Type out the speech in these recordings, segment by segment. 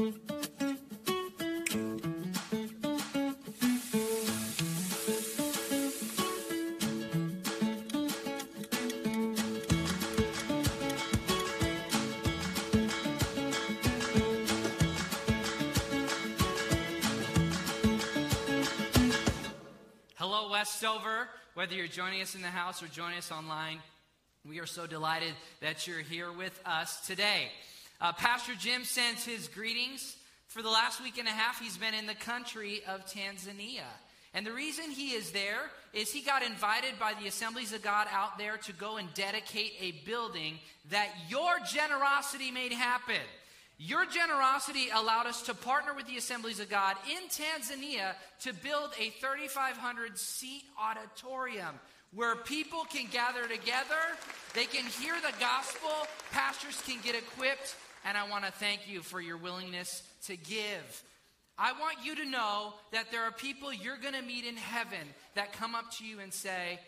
Hello, Westover. Whether you're joining us in the house or joining us online, we are so delighted that you're here with us today. Uh, Pastor Jim sends his greetings. For the last week and a half, he's been in the country of Tanzania. And the reason he is there is he got invited by the Assemblies of God out there to go and dedicate a building that your generosity made happen. Your generosity allowed us to partner with the Assemblies of God in Tanzania to build a 3,500 seat auditorium where people can gather together, they can hear the gospel, pastors can get equipped, and I want to thank you for your willingness to give. I want you to know that there are people you're going to meet in heaven that come up to you and say,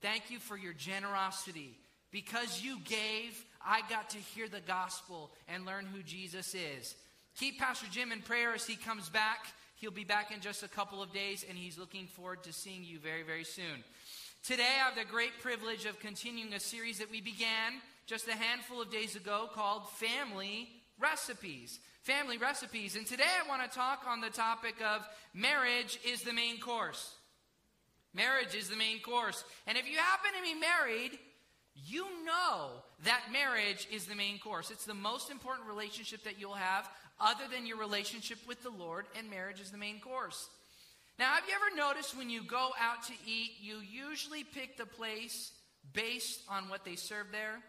Thank you for your generosity. Because you gave, I got to hear the gospel and learn who Jesus is. Keep Pastor Jim in prayer as he comes back. He'll be back in just a couple of days, and he's looking forward to seeing you very, very soon. Today, I have the great privilege of continuing a series that we began just a handful of days ago called Family Recipes. Family Recipes. And today, I want to talk on the topic of marriage is the main course. Marriage is the main course. And if you happen to be married, you know that marriage is the main course. It's the most important relationship that you'll have other than your relationship with the Lord, and marriage is the main course. Now, have you ever noticed when you go out to eat, you usually pick the place based on what they serve there?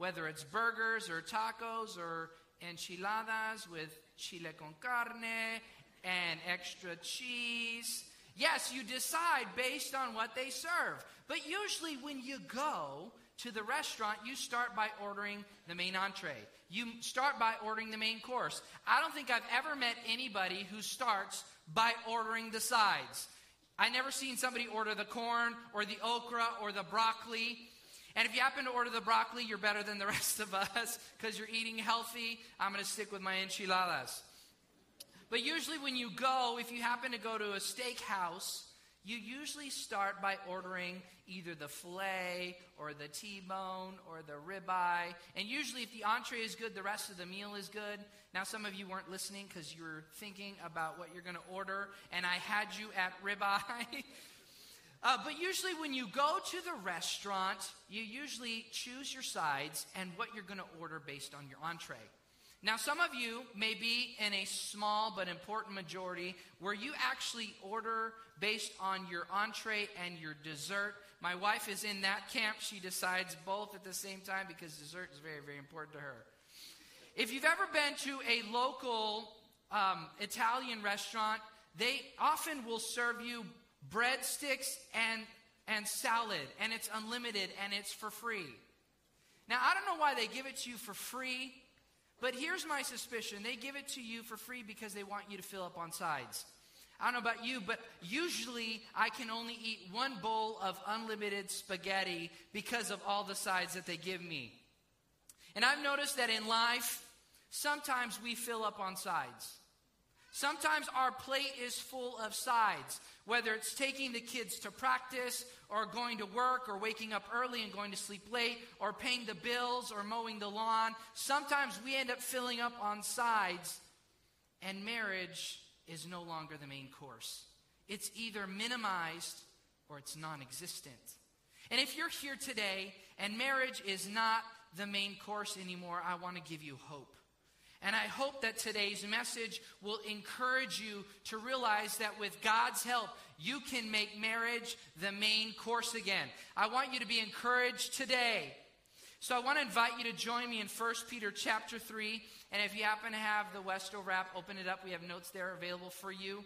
Whether it's burgers or tacos or enchiladas with chile con carne and extra cheese. Yes, you decide based on what they serve. But usually, when you go to the restaurant, you start by ordering the main entree. You start by ordering the main course. I don't think I've ever met anybody who starts by ordering the sides. I never seen somebody order the corn or the okra or the broccoli. And if you happen to order the broccoli, you're better than the rest of us because you're eating healthy. I'm going to stick with my enchiladas. But usually, when you go, if you happen to go to a steakhouse, you usually start by ordering either the filet or the T-bone or the ribeye. And usually if the entree is good, the rest of the meal is good. Now some of you weren't listening because you were thinking about what you're going to order and I had you at ribeye. uh, but usually when you go to the restaurant, you usually choose your sides and what you're going to order based on your entree. Now, some of you may be in a small but important majority where you actually order based on your entree and your dessert. My wife is in that camp. She decides both at the same time because dessert is very, very important to her. If you've ever been to a local um, Italian restaurant, they often will serve you breadsticks and, and salad, and it's unlimited and it's for free. Now, I don't know why they give it to you for free. But here's my suspicion they give it to you for free because they want you to fill up on sides. I don't know about you, but usually I can only eat one bowl of unlimited spaghetti because of all the sides that they give me. And I've noticed that in life, sometimes we fill up on sides. Sometimes our plate is full of sides, whether it's taking the kids to practice, or going to work, or waking up early and going to sleep late, or paying the bills, or mowing the lawn. Sometimes we end up filling up on sides, and marriage is no longer the main course. It's either minimized or it's non existent. And if you're here today and marriage is not the main course anymore, I want to give you hope. And I hope that today's message will encourage you to realize that with God's help, you can make marriage the main course again. I want you to be encouraged today. So I want to invite you to join me in 1 Peter chapter 3. And if you happen to have the Westover app, open it up. We have notes there available for you.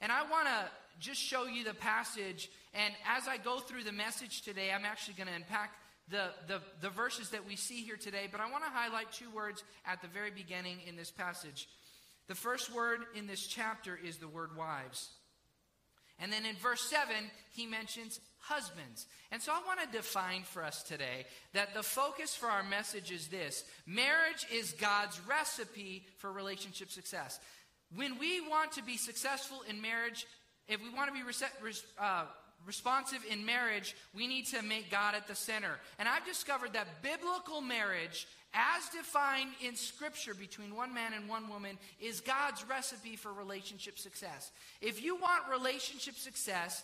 And I want to just show you the passage. And as I go through the message today, I'm actually going to unpack the, the, the verses that we see here today, but I want to highlight two words at the very beginning in this passage. The first word in this chapter is the word wives. And then in verse 7, he mentions husbands. And so I want to define for us today that the focus for our message is this marriage is God's recipe for relationship success. When we want to be successful in marriage, if we want to be uh, responsive in marriage, we need to make God at the center. And I've discovered that biblical marriage, as defined in Scripture between one man and one woman, is God's recipe for relationship success. If you want relationship success,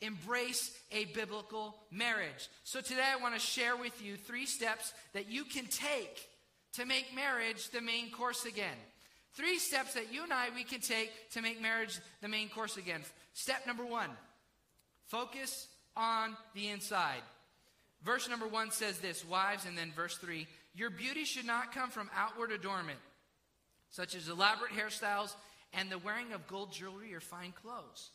embrace a biblical marriage. So today I want to share with you three steps that you can take to make marriage the main course again. Three steps that you and I we can take to make marriage the main course again. Step number 1. Focus on the inside. Verse number 1 says this, wives and then verse 3, your beauty should not come from outward adornment, such as elaborate hairstyles and the wearing of gold jewelry or fine clothes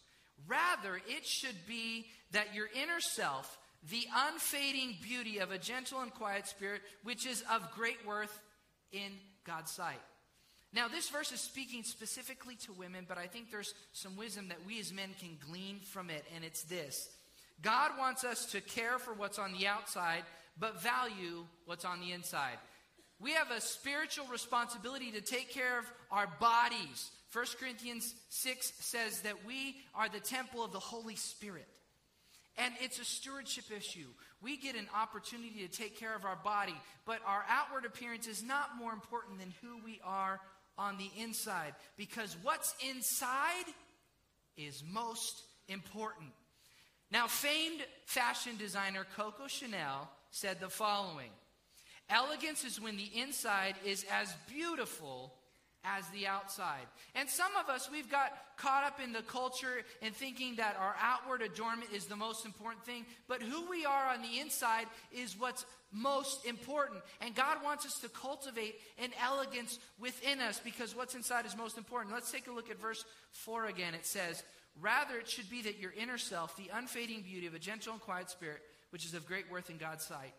Rather, it should be that your inner self, the unfading beauty of a gentle and quiet spirit, which is of great worth in God's sight. Now, this verse is speaking specifically to women, but I think there's some wisdom that we as men can glean from it, and it's this God wants us to care for what's on the outside, but value what's on the inside. We have a spiritual responsibility to take care of our bodies, 1 Corinthians 6 says that we are the temple of the Holy Spirit. And it's a stewardship issue. We get an opportunity to take care of our body, but our outward appearance is not more important than who we are on the inside because what's inside is most important. Now, famed fashion designer Coco Chanel said the following Elegance is when the inside is as beautiful as the outside. And some of us, we've got caught up in the culture and thinking that our outward adornment is the most important thing, but who we are on the inside is what's most important. And God wants us to cultivate an elegance within us because what's inside is most important. Let's take a look at verse 4 again. It says, Rather, it should be that your inner self, the unfading beauty of a gentle and quiet spirit, which is of great worth in God's sight,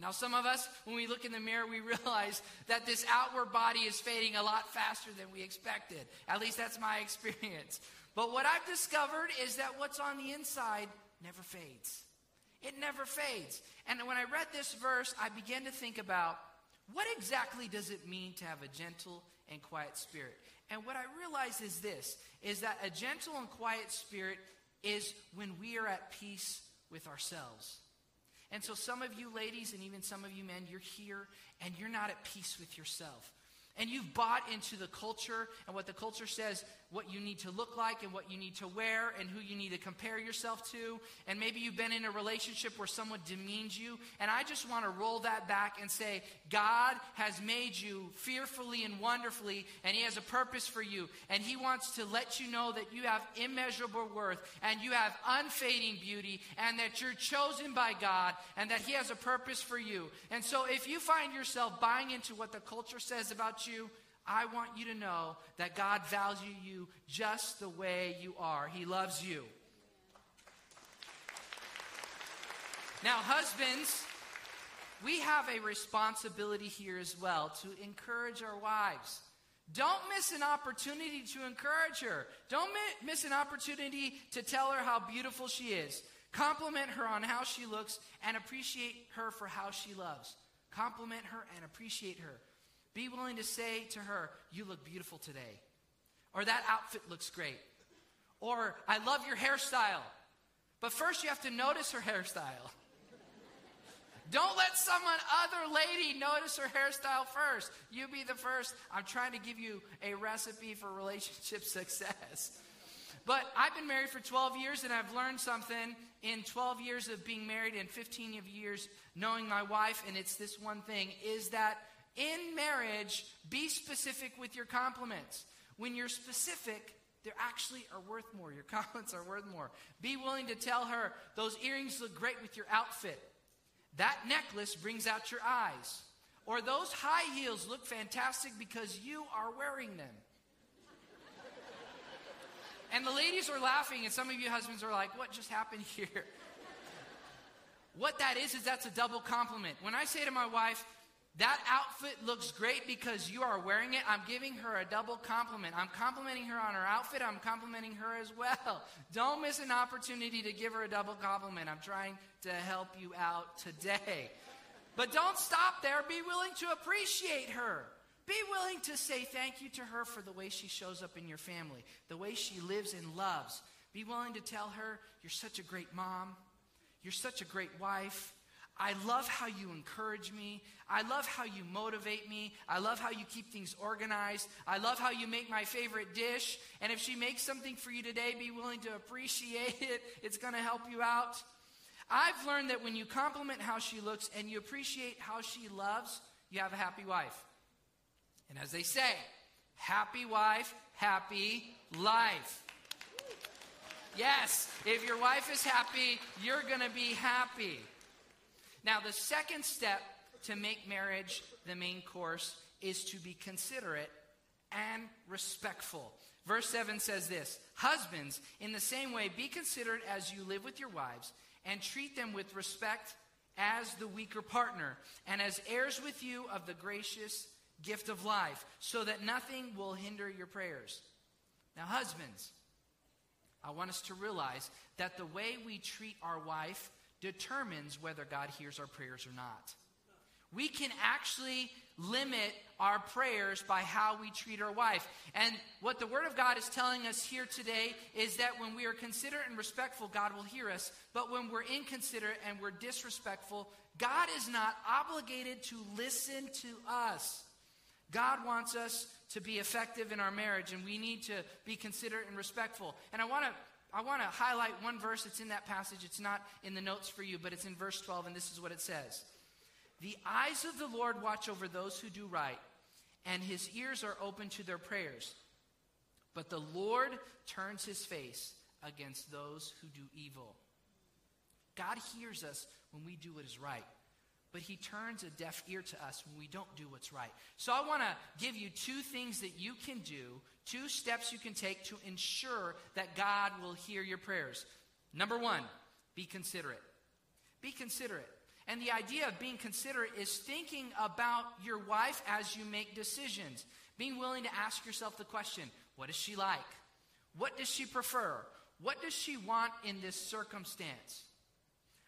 now, some of us, when we look in the mirror, we realize that this outward body is fading a lot faster than we expected. At least that's my experience. But what I've discovered is that what's on the inside never fades. It never fades. And when I read this verse, I began to think about what exactly does it mean to have a gentle and quiet spirit? And what I realized is this is that a gentle and quiet spirit is when we are at peace with ourselves. And so, some of you ladies and even some of you men, you're here and you're not at peace with yourself. And you've bought into the culture and what the culture says what you need to look like and what you need to wear and who you need to compare yourself to. And maybe you've been in a relationship where someone demeans you. And I just want to roll that back and say, God has made you fearfully and wonderfully, and He has a purpose for you. And He wants to let you know that you have immeasurable worth and you have unfading beauty and that you're chosen by God and that He has a purpose for you. And so if you find yourself buying into what the culture says about you, I want you to know that God values you just the way you are. He loves you. Now, husbands, we have a responsibility here as well to encourage our wives. Don't miss an opportunity to encourage her. Don't miss an opportunity to tell her how beautiful she is. Compliment her on how she looks and appreciate her for how she loves. Compliment her and appreciate her. Be willing to say to her, You look beautiful today. Or that outfit looks great. Or I love your hairstyle. But first, you have to notice her hairstyle. Don't let someone other lady notice her hairstyle first. You be the first. I'm trying to give you a recipe for relationship success. But I've been married for 12 years and I've learned something in 12 years of being married and 15 of years knowing my wife and it's this one thing is that in marriage, be specific with your compliments. When you're specific, they actually are worth more. Your compliments are worth more. Be willing to tell her, those earrings look great with your outfit. That necklace brings out your eyes. Or those high heels look fantastic because you are wearing them. and the ladies are laughing, and some of you husbands are like, what just happened here? what that is, is that's a double compliment. When I say to my wife, That outfit looks great because you are wearing it. I'm giving her a double compliment. I'm complimenting her on her outfit. I'm complimenting her as well. Don't miss an opportunity to give her a double compliment. I'm trying to help you out today. But don't stop there. Be willing to appreciate her. Be willing to say thank you to her for the way she shows up in your family, the way she lives and loves. Be willing to tell her, You're such a great mom. You're such a great wife. I love how you encourage me. I love how you motivate me. I love how you keep things organized. I love how you make my favorite dish. And if she makes something for you today, be willing to appreciate it. It's going to help you out. I've learned that when you compliment how she looks and you appreciate how she loves, you have a happy wife. And as they say, happy wife, happy life. Yes, if your wife is happy, you're going to be happy. Now, the second step to make marriage the main course is to be considerate and respectful. Verse 7 says this Husbands, in the same way, be considerate as you live with your wives, and treat them with respect as the weaker partner, and as heirs with you of the gracious gift of life, so that nothing will hinder your prayers. Now, husbands, I want us to realize that the way we treat our wife determines whether God hears our prayers or not. We can actually limit our prayers by how we treat our wife. And what the Word of God is telling us here today is that when we are considerate and respectful, God will hear us. But when we're inconsiderate and we're disrespectful, God is not obligated to listen to us. God wants us to be effective in our marriage, and we need to be considerate and respectful. And I want to I want to highlight one verse that's in that passage. It's not in the notes for you, but it's in verse 12, and this is what it says The eyes of the Lord watch over those who do right, and his ears are open to their prayers. But the Lord turns his face against those who do evil. God hears us when we do what is right but he turns a deaf ear to us when we don't do what's right. So I want to give you two things that you can do, two steps you can take to ensure that God will hear your prayers. Number one, be considerate. Be considerate. And the idea of being considerate is thinking about your wife as you make decisions. Being willing to ask yourself the question what is she like? What does she prefer? What does she want in this circumstance?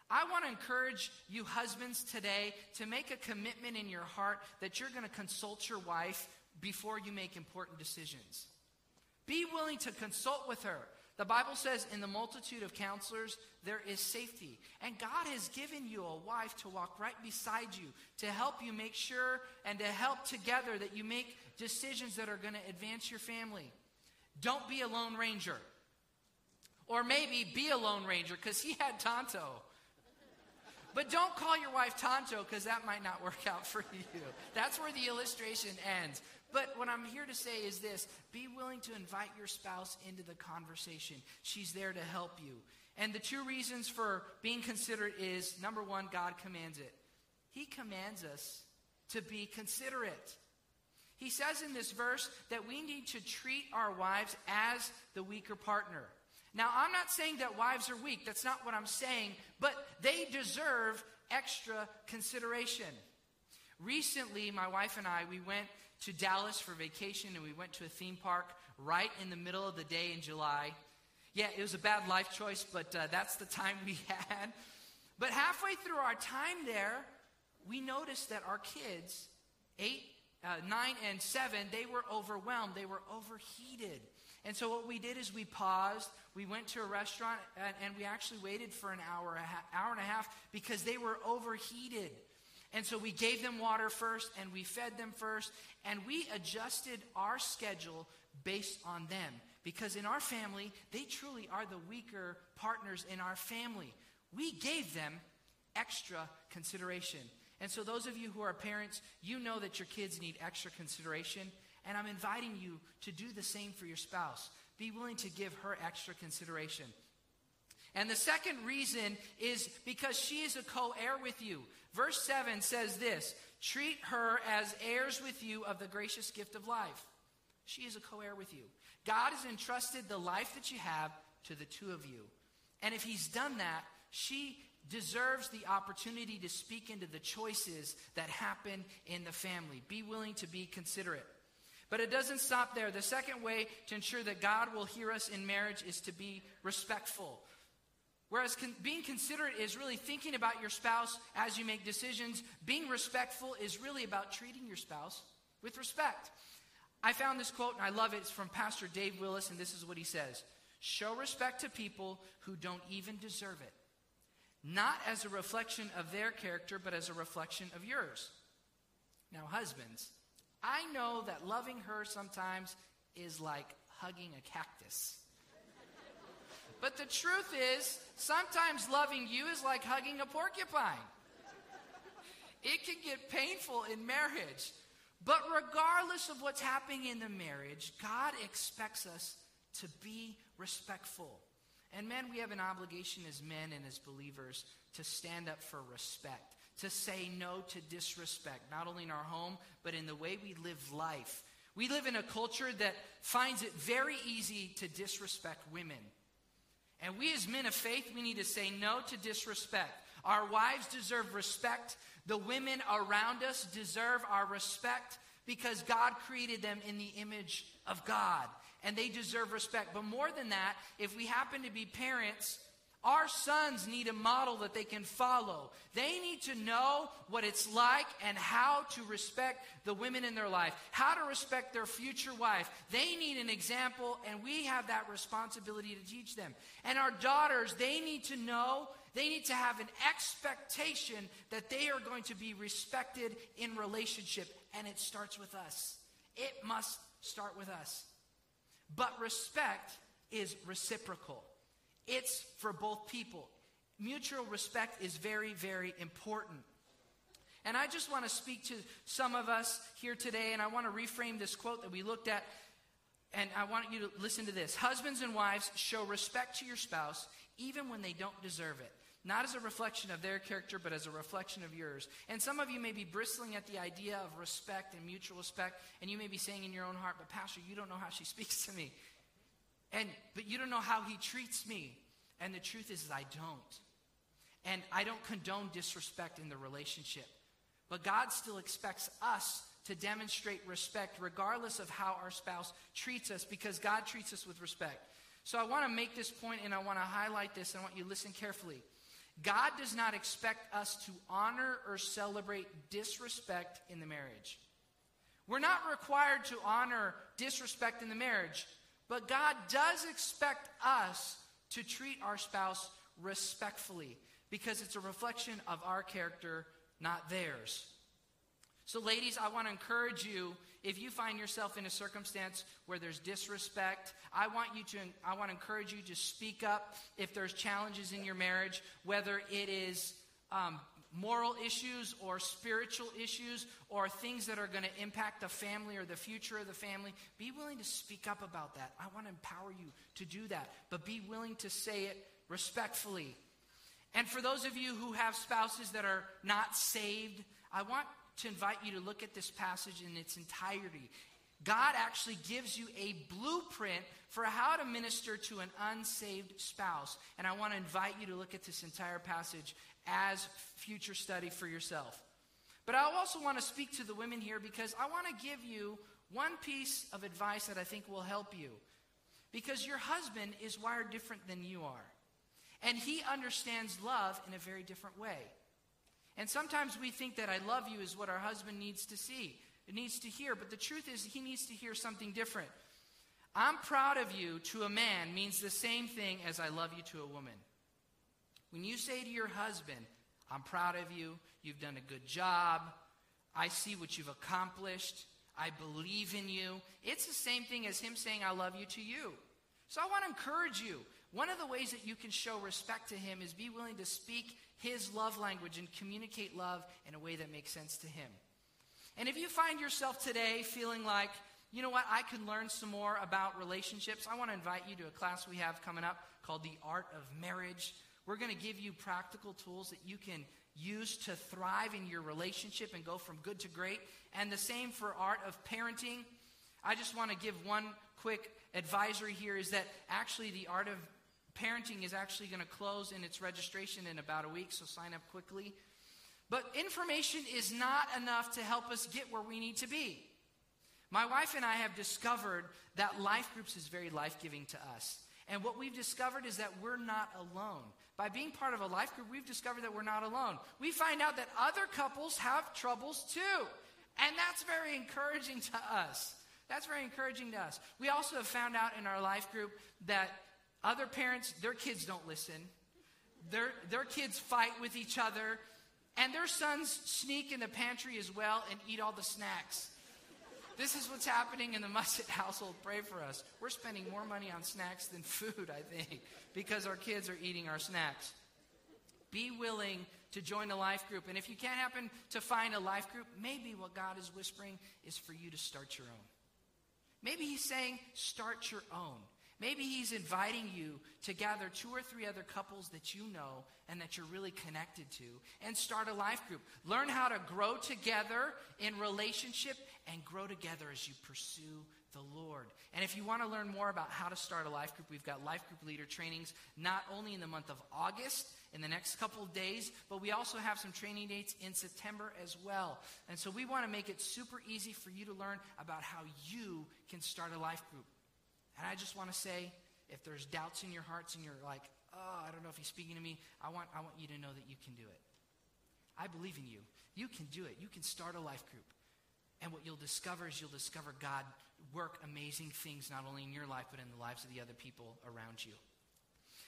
I want to encourage you, husbands, today to make a commitment in your heart that you're going to consult your wife before you make important decisions. Be willing to consult with her. The Bible says, in the multitude of counselors, there is safety. And God has given you a wife to walk right beside you, to help you make sure and to help together that you make decisions that are going to advance your family. Don't be a lone ranger. Or maybe be a lone ranger because he had Tonto. But don't call your wife Tonto because that might not work out for you. That's where the illustration ends. But what I'm here to say is this be willing to invite your spouse into the conversation. She's there to help you. And the two reasons for being considerate is number one, God commands it. He commands us to be considerate. He says in this verse that we need to treat our wives as the weaker partner. Now, I'm not saying that wives are weak. That's not what I'm saying. But they deserve extra consideration. Recently, my wife and I, we went to Dallas for vacation and we went to a theme park right in the middle of the day in July. Yeah, it was a bad life choice, but uh, that's the time we had. But halfway through our time there, we noticed that our kids, eight, uh, nine, and seven, they were overwhelmed. They were overheated. And so what we did is we paused, we went to a restaurant, and, and we actually waited for an hour, a hour and a half because they were overheated. And so we gave them water first, and we fed them first, and we adjusted our schedule based on them. Because in our family, they truly are the weaker partners in our family. We gave them extra consideration. And so, those of you who are parents, you know that your kids need extra consideration. And I'm inviting you to do the same for your spouse. Be willing to give her extra consideration. And the second reason is because she is a co heir with you. Verse 7 says this treat her as heirs with you of the gracious gift of life. She is a co heir with you. God has entrusted the life that you have to the two of you. And if He's done that, she deserves the opportunity to speak into the choices that happen in the family. Be willing to be considerate. But it doesn't stop there. The second way to ensure that God will hear us in marriage is to be respectful. Whereas con- being considerate is really thinking about your spouse as you make decisions, being respectful is really about treating your spouse with respect. I found this quote and I love it. It's from Pastor Dave Willis, and this is what he says Show respect to people who don't even deserve it, not as a reflection of their character, but as a reflection of yours. Now, husbands, I know that loving her sometimes is like hugging a cactus. But the truth is, sometimes loving you is like hugging a porcupine. It can get painful in marriage. But regardless of what's happening in the marriage, God expects us to be respectful. And men, we have an obligation as men and as believers to stand up for respect, to say no to disrespect, not only in our home, but in the way we live life. We live in a culture that finds it very easy to disrespect women. And we as men of faith, we need to say no to disrespect. Our wives deserve respect. The women around us deserve our respect because God created them in the image of God and they deserve respect. But more than that, if we happen to be parents, our sons need a model that they can follow. They need to know what it's like and how to respect the women in their life, how to respect their future wife. They need an example, and we have that responsibility to teach them. And our daughters, they need to know, they need to have an expectation that they are going to be respected in relationship, and it starts with us. It must start with us. But respect is reciprocal. It's for both people. Mutual respect is very, very important. And I just want to speak to some of us here today, and I want to reframe this quote that we looked at. And I want you to listen to this. Husbands and wives show respect to your spouse even when they don't deserve it. Not as a reflection of their character, but as a reflection of yours. And some of you may be bristling at the idea of respect and mutual respect, and you may be saying in your own heart, but Pastor, you don't know how she speaks to me. And but you don't know how he treats me. And the truth is, is I don't. And I don't condone disrespect in the relationship. But God still expects us to demonstrate respect regardless of how our spouse treats us because God treats us with respect. So I want to make this point and I want to highlight this. and I want you to listen carefully. God does not expect us to honor or celebrate disrespect in the marriage. We're not required to honor disrespect in the marriage, but God does expect us to treat our spouse respectfully because it's a reflection of our character, not theirs. So, ladies, I want to encourage you if you find yourself in a circumstance where there's disrespect, I want you to I want to encourage you to speak up if there's challenges in your marriage, whether it is um, moral issues or spiritual issues or things that are going to impact the family or the future of the family, be willing to speak up about that. I want to empower you to do that, but be willing to say it respectfully. And for those of you who have spouses that are not saved, I want to invite you to look at this passage in its entirety. God actually gives you a blueprint for how to minister to an unsaved spouse. And I want to invite you to look at this entire passage as future study for yourself. But I also want to speak to the women here because I want to give you one piece of advice that I think will help you. Because your husband is wired different than you are. And he understands love in a very different way. And sometimes we think that I love you is what our husband needs to see, needs to hear. But the truth is, he needs to hear something different. I'm proud of you to a man means the same thing as I love you to a woman. When you say to your husband, I'm proud of you, you've done a good job, I see what you've accomplished, I believe in you, it's the same thing as him saying, I love you to you. So I want to encourage you. One of the ways that you can show respect to him is be willing to speak his love language and communicate love in a way that makes sense to him. And if you find yourself today feeling like, you know what, I can learn some more about relationships, I want to invite you to a class we have coming up called The Art of Marriage. We're going to give you practical tools that you can use to thrive in your relationship and go from good to great. And the same for art of parenting. I just want to give one quick advisory here is that actually the art of parenting is actually going to close in its registration in about a week, so sign up quickly. But information is not enough to help us get where we need to be. My wife and I have discovered that life groups is very life giving to us. And what we've discovered is that we're not alone. By being part of a life group, we've discovered that we're not alone. We find out that other couples have troubles too. And that's very encouraging to us. That's very encouraging to us. We also have found out in our life group that other parents, their kids don't listen. Their, their kids fight with each other. And their sons sneak in the pantry as well and eat all the snacks. This is what's happening in the Musset household. Pray for us. We're spending more money on snacks than food, I think, because our kids are eating our snacks. Be willing to join a life group. And if you can't happen to find a life group, maybe what God is whispering is for you to start your own. Maybe He's saying, start your own. Maybe he's inviting you to gather two or three other couples that you know and that you're really connected to and start a life group. Learn how to grow together in relationship and grow together as you pursue the Lord. And if you want to learn more about how to start a life group, we've got life group leader trainings not only in the month of August, in the next couple of days, but we also have some training dates in September as well. And so we want to make it super easy for you to learn about how you can start a life group. And I just want to say, if there's doubts in your hearts and you're like, oh, I don't know if he's speaking to me, I want, I want you to know that you can do it. I believe in you. You can do it. You can start a life group. And what you'll discover is you'll discover God work amazing things, not only in your life, but in the lives of the other people around you.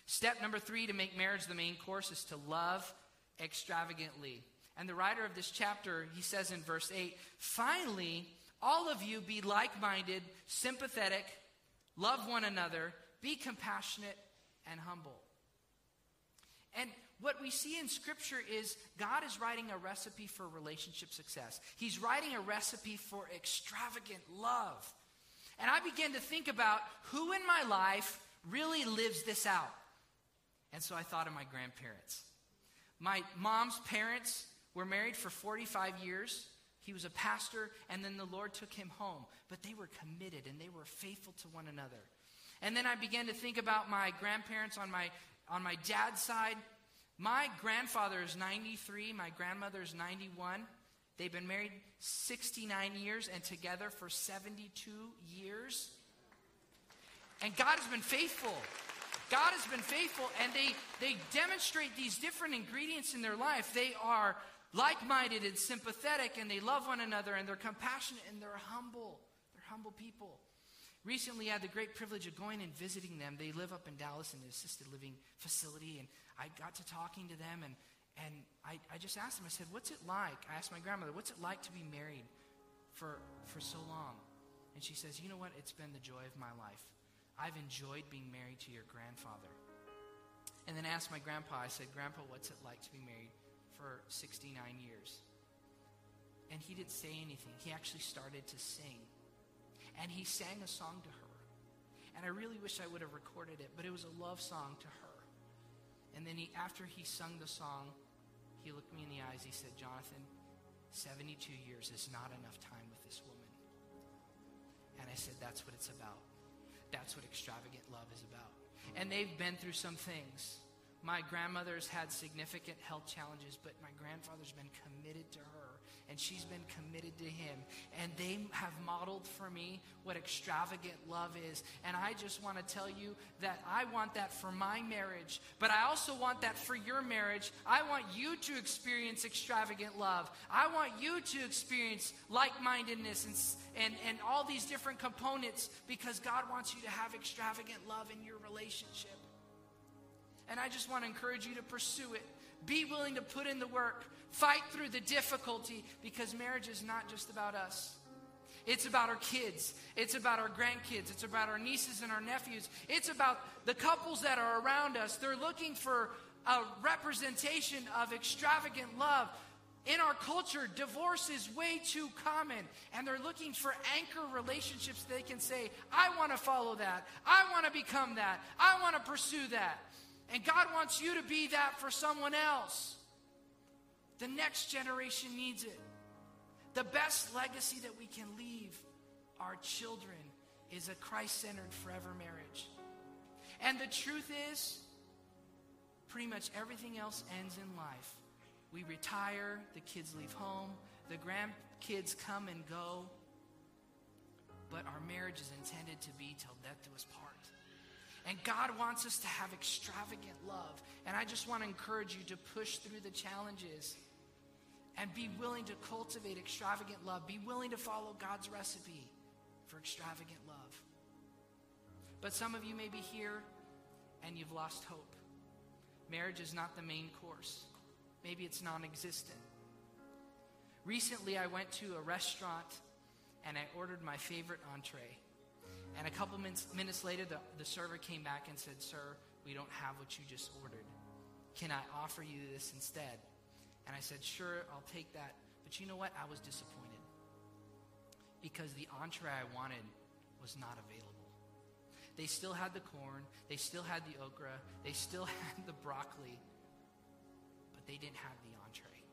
Step number three to make marriage the main course is to love extravagantly. And the writer of this chapter, he says in verse 8, finally, all of you be like minded, sympathetic, love one another, be compassionate and humble. And what we see in Scripture is God is writing a recipe for relationship success. He's writing a recipe for extravagant love. And I began to think about who in my life really lives this out. And so I thought of my grandparents. My mom's parents were married for 45 years. He was a pastor, and then the Lord took him home. But they were committed and they were faithful to one another. And then I began to think about my grandparents on my, on my dad's side. My grandfather is 93, my grandmother is 91. They've been married 69 years and together for 72 years. And God has been faithful. God has been faithful, and they, they demonstrate these different ingredients in their life. They are like minded and sympathetic, and they love one another, and they're compassionate, and they're humble. They're humble people. Recently, I had the great privilege of going and visiting them. They live up in Dallas in an assisted living facility, and I got to talking to them, and, and I, I just asked them, I said, What's it like? I asked my grandmother, What's it like to be married for, for so long? And she says, You know what? It's been the joy of my life. I've enjoyed being married to your grandfather. And then I asked my grandpa, I said, Grandpa, what's it like to be married for 69 years. And he didn't say anything. He actually started to sing. And he sang a song to her. And I really wish I would have recorded it, but it was a love song to her. And then he, after he sung the song, he looked me in the eyes. He said, Jonathan, 72 years is not enough time with this woman. And I said, that's what it's about. That's what extravagant love is about. And they've been through some things. My grandmother's had significant health challenges, but my grandfather's been committed to her, and she's been committed to him. And they have modeled for me what extravagant love is. And I just want to tell you that I want that for my marriage, but I also want that for your marriage. I want you to experience extravagant love. I want you to experience like mindedness and, and, and all these different components because God wants you to have extravagant love in your relationship. And I just want to encourage you to pursue it. Be willing to put in the work. Fight through the difficulty because marriage is not just about us. It's about our kids. It's about our grandkids. It's about our nieces and our nephews. It's about the couples that are around us. They're looking for a representation of extravagant love. In our culture, divorce is way too common, and they're looking for anchor relationships they can say, I want to follow that. I want to become that. I want to pursue that. And God wants you to be that for someone else. The next generation needs it. The best legacy that we can leave our children is a Christ centered forever marriage. And the truth is, pretty much everything else ends in life. We retire, the kids leave home, the grandkids come and go. But our marriage is intended to be till death do us part. And God wants us to have extravagant love. And I just want to encourage you to push through the challenges and be willing to cultivate extravagant love. Be willing to follow God's recipe for extravagant love. But some of you may be here and you've lost hope. Marriage is not the main course, maybe it's non existent. Recently, I went to a restaurant and I ordered my favorite entree. And a couple minutes, minutes later, the, the server came back and said, Sir, we don't have what you just ordered. Can I offer you this instead? And I said, Sure, I'll take that. But you know what? I was disappointed because the entree I wanted was not available. They still had the corn, they still had the okra, they still had the broccoli, but they didn't have the entree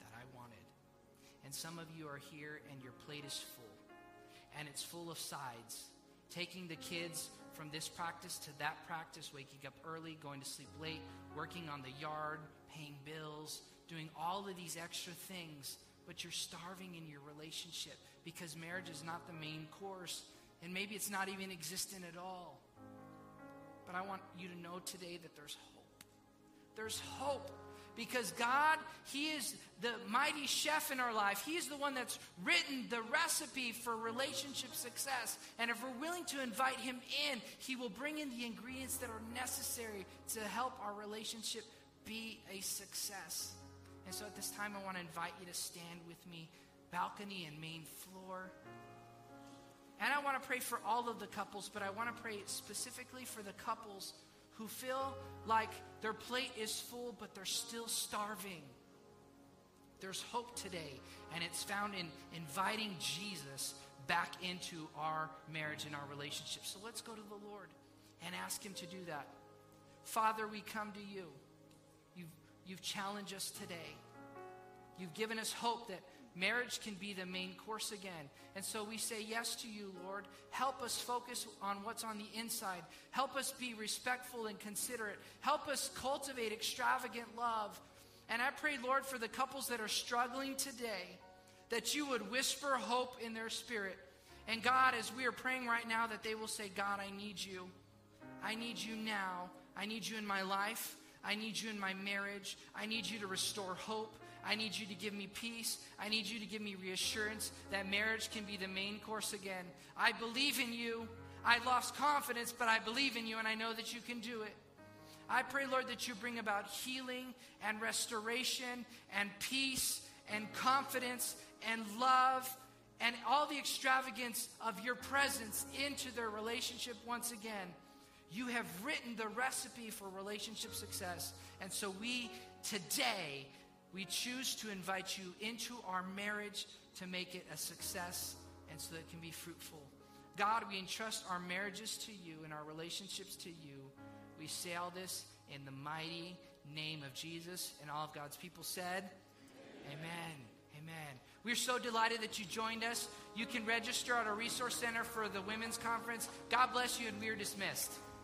that I wanted. And some of you are here and your plate is full, and it's full of sides taking the kids from this practice to that practice, waking up early, going to sleep late, working on the yard, paying bills, doing all of these extra things, but you're starving in your relationship because marriage is not the main course, and maybe it's not even existent at all. But I want you to know today that there's hope. There's hope because God, He is the mighty chef in our life. He's the one that's written the recipe for relationship success. And if we're willing to invite Him in, He will bring in the ingredients that are necessary to help our relationship be a success. And so at this time, I want to invite you to stand with me, balcony and main floor. And I want to pray for all of the couples, but I want to pray specifically for the couples who feel like their plate is full, but they're still starving. There's hope today, and it's found in inviting Jesus back into our marriage and our relationship. So let's go to the Lord and ask Him to do that. Father, we come to you. You've, you've challenged us today. You've given us hope that marriage can be the main course again. And so we say yes to you, Lord. Help us focus on what's on the inside. Help us be respectful and considerate. Help us cultivate extravagant love. And I pray, Lord, for the couples that are struggling today, that you would whisper hope in their spirit. And God, as we are praying right now, that they will say, God, I need you. I need you now. I need you in my life. I need you in my marriage. I need you to restore hope. I need you to give me peace. I need you to give me reassurance that marriage can be the main course again. I believe in you. I lost confidence, but I believe in you and I know that you can do it. I pray, Lord, that you bring about healing and restoration and peace and confidence and love and all the extravagance of your presence into their relationship once again. You have written the recipe for relationship success. And so we today we choose to invite you into our marriage to make it a success and so that it can be fruitful. God, we entrust our marriages to you and our relationships to you. We say all this in the mighty name of Jesus. And all of God's people said, Amen. Amen. Amen. We're so delighted that you joined us. You can register at our resource center for the women's conference. God bless you, and we are dismissed.